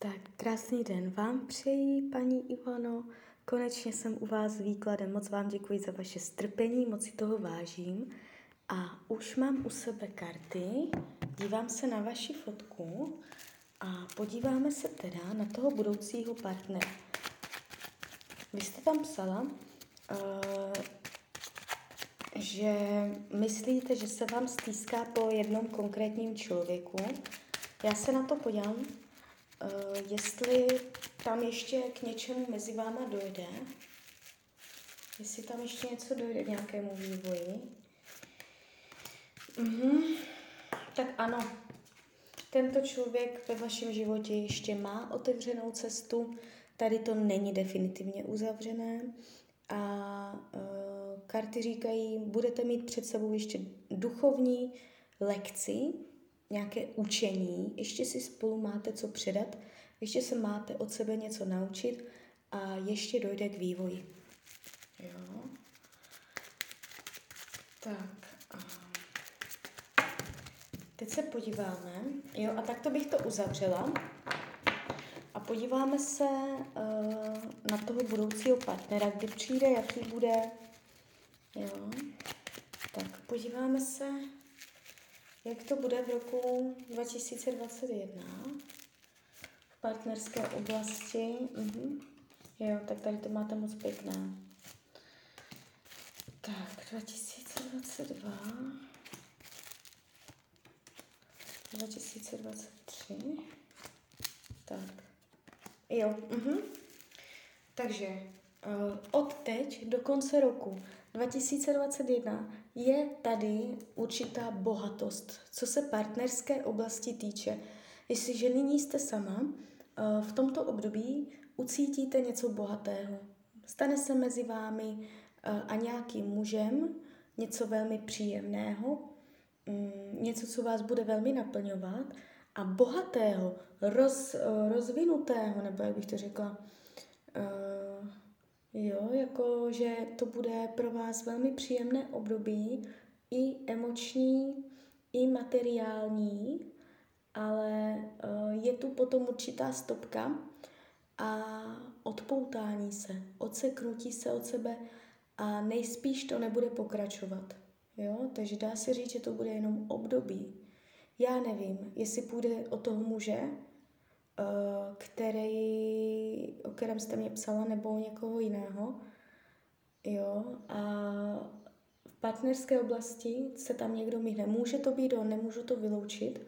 Tak krásný den vám přeji, paní Ivano. Konečně jsem u vás s výkladem. Moc vám děkuji za vaše strpení, moc si toho vážím. A už mám u sebe karty, dívám se na vaši fotku a podíváme se teda na toho budoucího partnera. Vy jste tam psala, uh, že myslíte, že se vám stýská po jednom konkrétním člověku. Já se na to podívám, jestli tam ještě k něčemu mezi váma dojde, jestli tam ještě něco dojde k nějakému vývoji. Mhm. Tak ano, tento člověk ve vašem životě ještě má otevřenou cestu, tady to není definitivně uzavřené a uh, karty říkají, budete mít před sebou ještě duchovní lekci, nějaké učení, ještě si spolu máte co předat, ještě se máte od sebe něco naučit a ještě dojde k vývoji. Jo. Tak. Teď se podíváme. Jo, a takto bych to uzavřela. A podíváme se uh, na toho budoucího partnera, kdy přijde, jaký bude. Jo. Tak podíváme se jak to bude v roku 2021 v partnerské oblasti. Mhm. Jo, tak tady to máte moc pěkné. Tak, 2022. 2023. Tak. Jo, mhm. Takže uh, od teď do konce roku 2021 je tady určitá bohatost, co se partnerské oblasti týče. Jestliže nyní jste sama, eh, v tomto období ucítíte něco bohatého. Stane se mezi vámi eh, a nějakým mužem něco velmi příjemného, mm, něco, co vás bude velmi naplňovat a bohatého, roz, eh, rozvinutého, nebo jak bych to řekla, Jo, jako, že to bude pro vás velmi příjemné období, i emoční, i materiální, ale uh, je tu potom určitá stopka a odpoutání se, odseknutí se od sebe a nejspíš to nebude pokračovat. Jo? Takže dá se říct, že to bude jenom období. Já nevím, jestli půjde o toho muže, Eh, který, o kterém jste mě psala, nebo někoho jiného. Jo, a v partnerské oblasti se tam někdo mít nemůže to být on, nemůžu to vyloučit,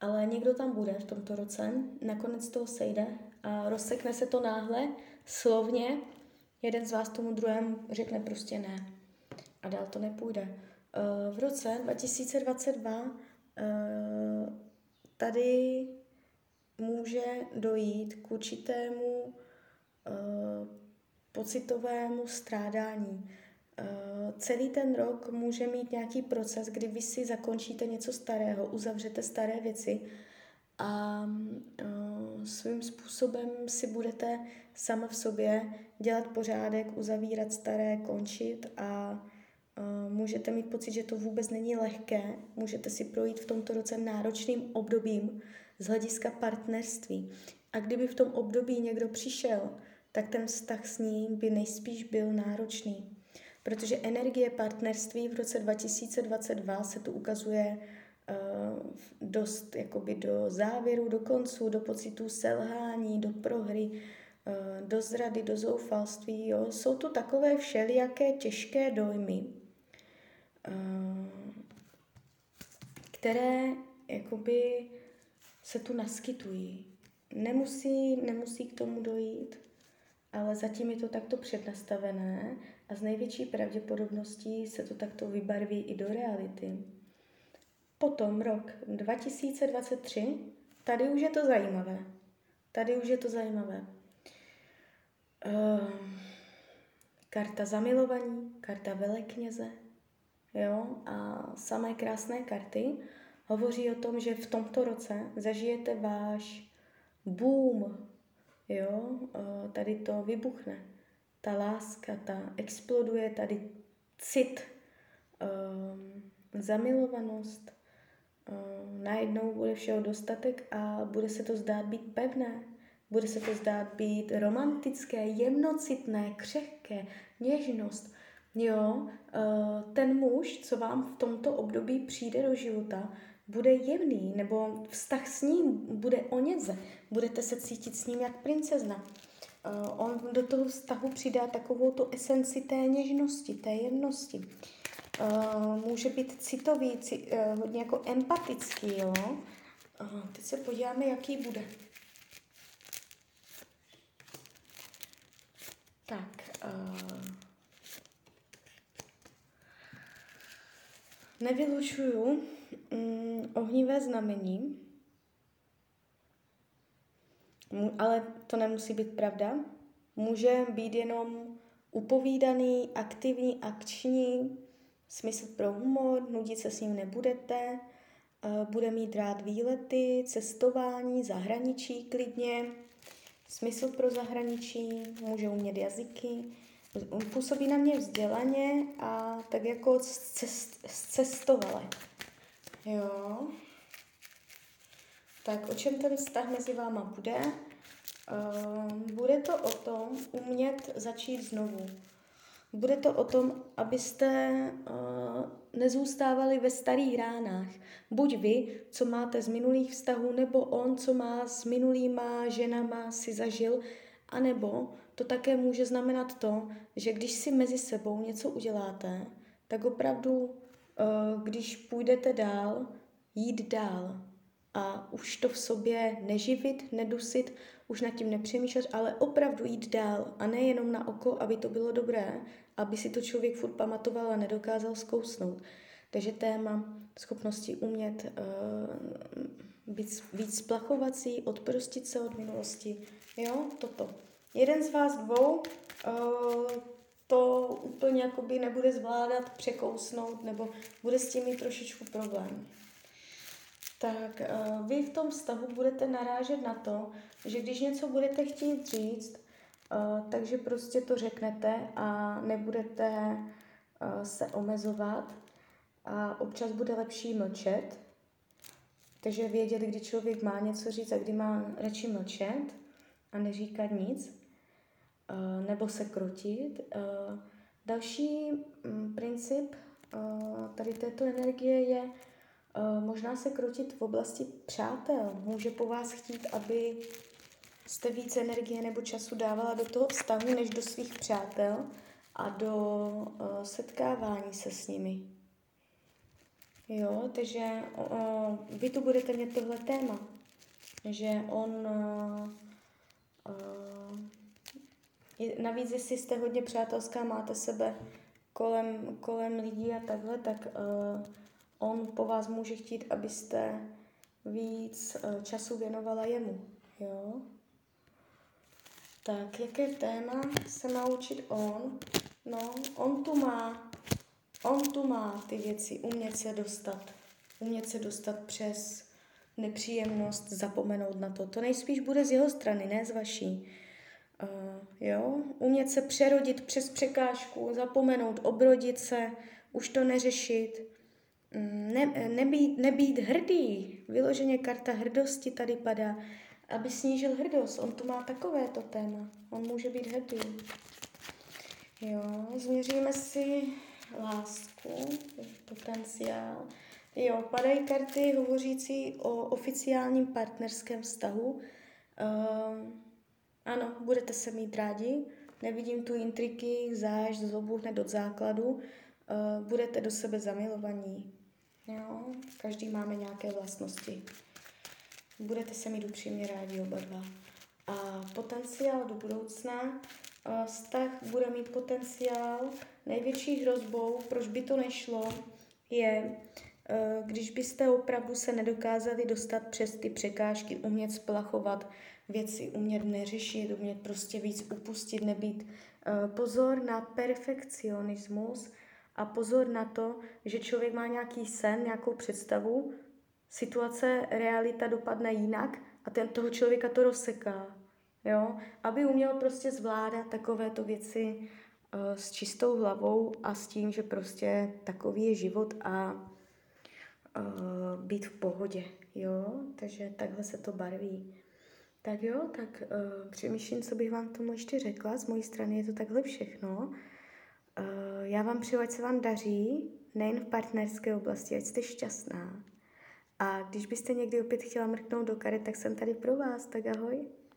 ale někdo tam bude v tomto roce, nakonec toho sejde a rozsekne se to náhle, slovně, jeden z vás tomu druhému řekne prostě ne a dál to nepůjde. Eh, v roce 2022 eh, tady může dojít k určitému uh, pocitovému strádání. Uh, celý ten rok může mít nějaký proces, kdy vy si zakončíte něco starého, uzavřete staré věci a uh, svým způsobem si budete sama v sobě dělat pořádek, uzavírat staré, končit a můžete mít pocit, že to vůbec není lehké. Můžete si projít v tomto roce náročným obdobím, z hlediska partnerství. A kdyby v tom období někdo přišel, tak ten vztah s ním by nejspíš byl náročný. Protože energie partnerství v roce 2022 se tu ukazuje uh, dost jakoby do závěru, do koncu, do pocitů selhání, do prohry, uh, do zrady, do zoufalství. Jo? Jsou tu takové všelijaké těžké dojmy, uh, které jakoby se tu naskytují. Nemusí, nemusí k tomu dojít, ale zatím je to takto přednastavené a z největší pravděpodobností se to takto vybarví i do reality. Potom rok 2023, tady už je to zajímavé. Tady už je to zajímavé. Uh, karta zamilovaní, karta velekněze, jo, a samé krásné karty hovoří o tom, že v tomto roce zažijete váš boom, jo, tady to vybuchne. Ta láska, ta exploduje, tady cit, um, zamilovanost, najednou bude všeho dostatek a bude se to zdát být pevné. Bude se to zdát být romantické, jemnocitné, křehké, něžnost. Jo, uh, ten muž, co vám v tomto období přijde do života, bude jemný, nebo vztah s ním bude o něze. Budete se cítit s ním jak princezna. Uh, on do toho vztahu přidá takovou tu esenci té něžnosti, té jemnosti. Uh, může být citový, ci, uh, hodně jako empatický, jo. Teď se podíváme, jaký bude. Tak. Nevylučuju mm, ohnivé znamení, ale to nemusí být pravda. Může být jenom upovídaný, aktivní, akční, smysl pro humor, nudit se s ním nebudete, uh, bude mít rád výlety, cestování, zahraničí klidně, smysl pro zahraničí, může umět jazyky, působí na mě vzdělaně a tak jako zcestovale. Jo. Tak o čem ten vztah mezi váma bude? Uh, bude to o tom umět začít znovu. Bude to o tom, abyste uh, nezůstávali ve starých ránách. Buď vy, co máte z minulých vztahů, nebo on, co má s minulýma ženama si zažil, anebo to také může znamenat to, že když si mezi sebou něco uděláte, tak opravdu, když půjdete dál, jít dál a už to v sobě neživit, nedusit, už nad tím nepřemýšlet, ale opravdu jít dál a nejenom na oko, aby to bylo dobré, aby si to člověk furt pamatoval a nedokázal zkousnout. Takže téma schopnosti umět uh, být víc splachovací, odprostit se od minulosti, jo, toto. Jeden z vás dvou uh, to úplně jakoby nebude zvládat překousnout nebo bude s tím mít trošičku problém. Tak uh, vy v tom vztahu budete narážet na to, že když něco budete chtít říct, uh, takže prostě to řeknete a nebudete uh, se omezovat a občas bude lepší mlčet, takže vědět, kdy člověk má něco říct a kdy má radši mlčet a neříkat nic, nebo se krotit. Uh, další um, princip uh, tady této energie je Eh, možná se krotit v oblasti přátel. Může po vás chtít, aby jste více energie nebo času dávala do toho vztahu, než do svých přátel a do setkávání se s nimi. Jo, takže vy tu budete mít tohle téma, že on navíc, jestli jste hodně přátelská, máte sebe kolem, kolem lidí a takhle, tak uh, on po vás může chtít, abyste víc eh, času věnovala jemu. Jo? Tak, jaké téma se má učit on? No, on tu má, on tu má ty věci, umět se dostat, umět se dostat přes nepříjemnost, zapomenout na to. To nejspíš bude z jeho strany, ne z vaší. Uh, jo, umět se přerodit přes překážku, zapomenout, obrodit se, už to neřešit, Mm, ne, nebýt, nebýt hrdý, vyloženě karta hrdosti tady padá, aby snížil hrdost. On tu má takovéto téma. On může být hrdý. Jo, změříme si lásku, potenciál. Jo, padají karty hovořící o oficiálním partnerském vztahu. Uh, ano, budete se mít rádi. Nevidím tu intriky, záž, zlobu hned od základu. Uh, budete do sebe zamilovaní. Jo, každý máme nějaké vlastnosti. Budete se mít upřímně rádi oba dva. A potenciál do budoucna, vztah bude mít potenciál. Největší hrozbou, proč by to nešlo, je, e, když byste opravdu se nedokázali dostat přes ty překážky, umět splachovat věci, umět neřešit, umět prostě víc upustit, nebýt. E, pozor na perfekcionismus, a pozor na to, že člověk má nějaký sen, nějakou představu, situace, realita dopadne jinak a ten toho člověka to rozseká. Jo? Aby uměl prostě zvládat takovéto věci uh, s čistou hlavou a s tím, že prostě takový je život a uh, být v pohodě, jo, takže takhle se to barví. Tak jo, tak uh, přemýšlím, co bych vám k tomu ještě řekla. Z mojí strany je to takhle všechno. Uh, já vám přeju, ať se vám daří, nejen v partnerské oblasti, ať jste šťastná. A když byste někdy opět chtěla mrknout do karet, tak jsem tady pro vás, tak ahoj.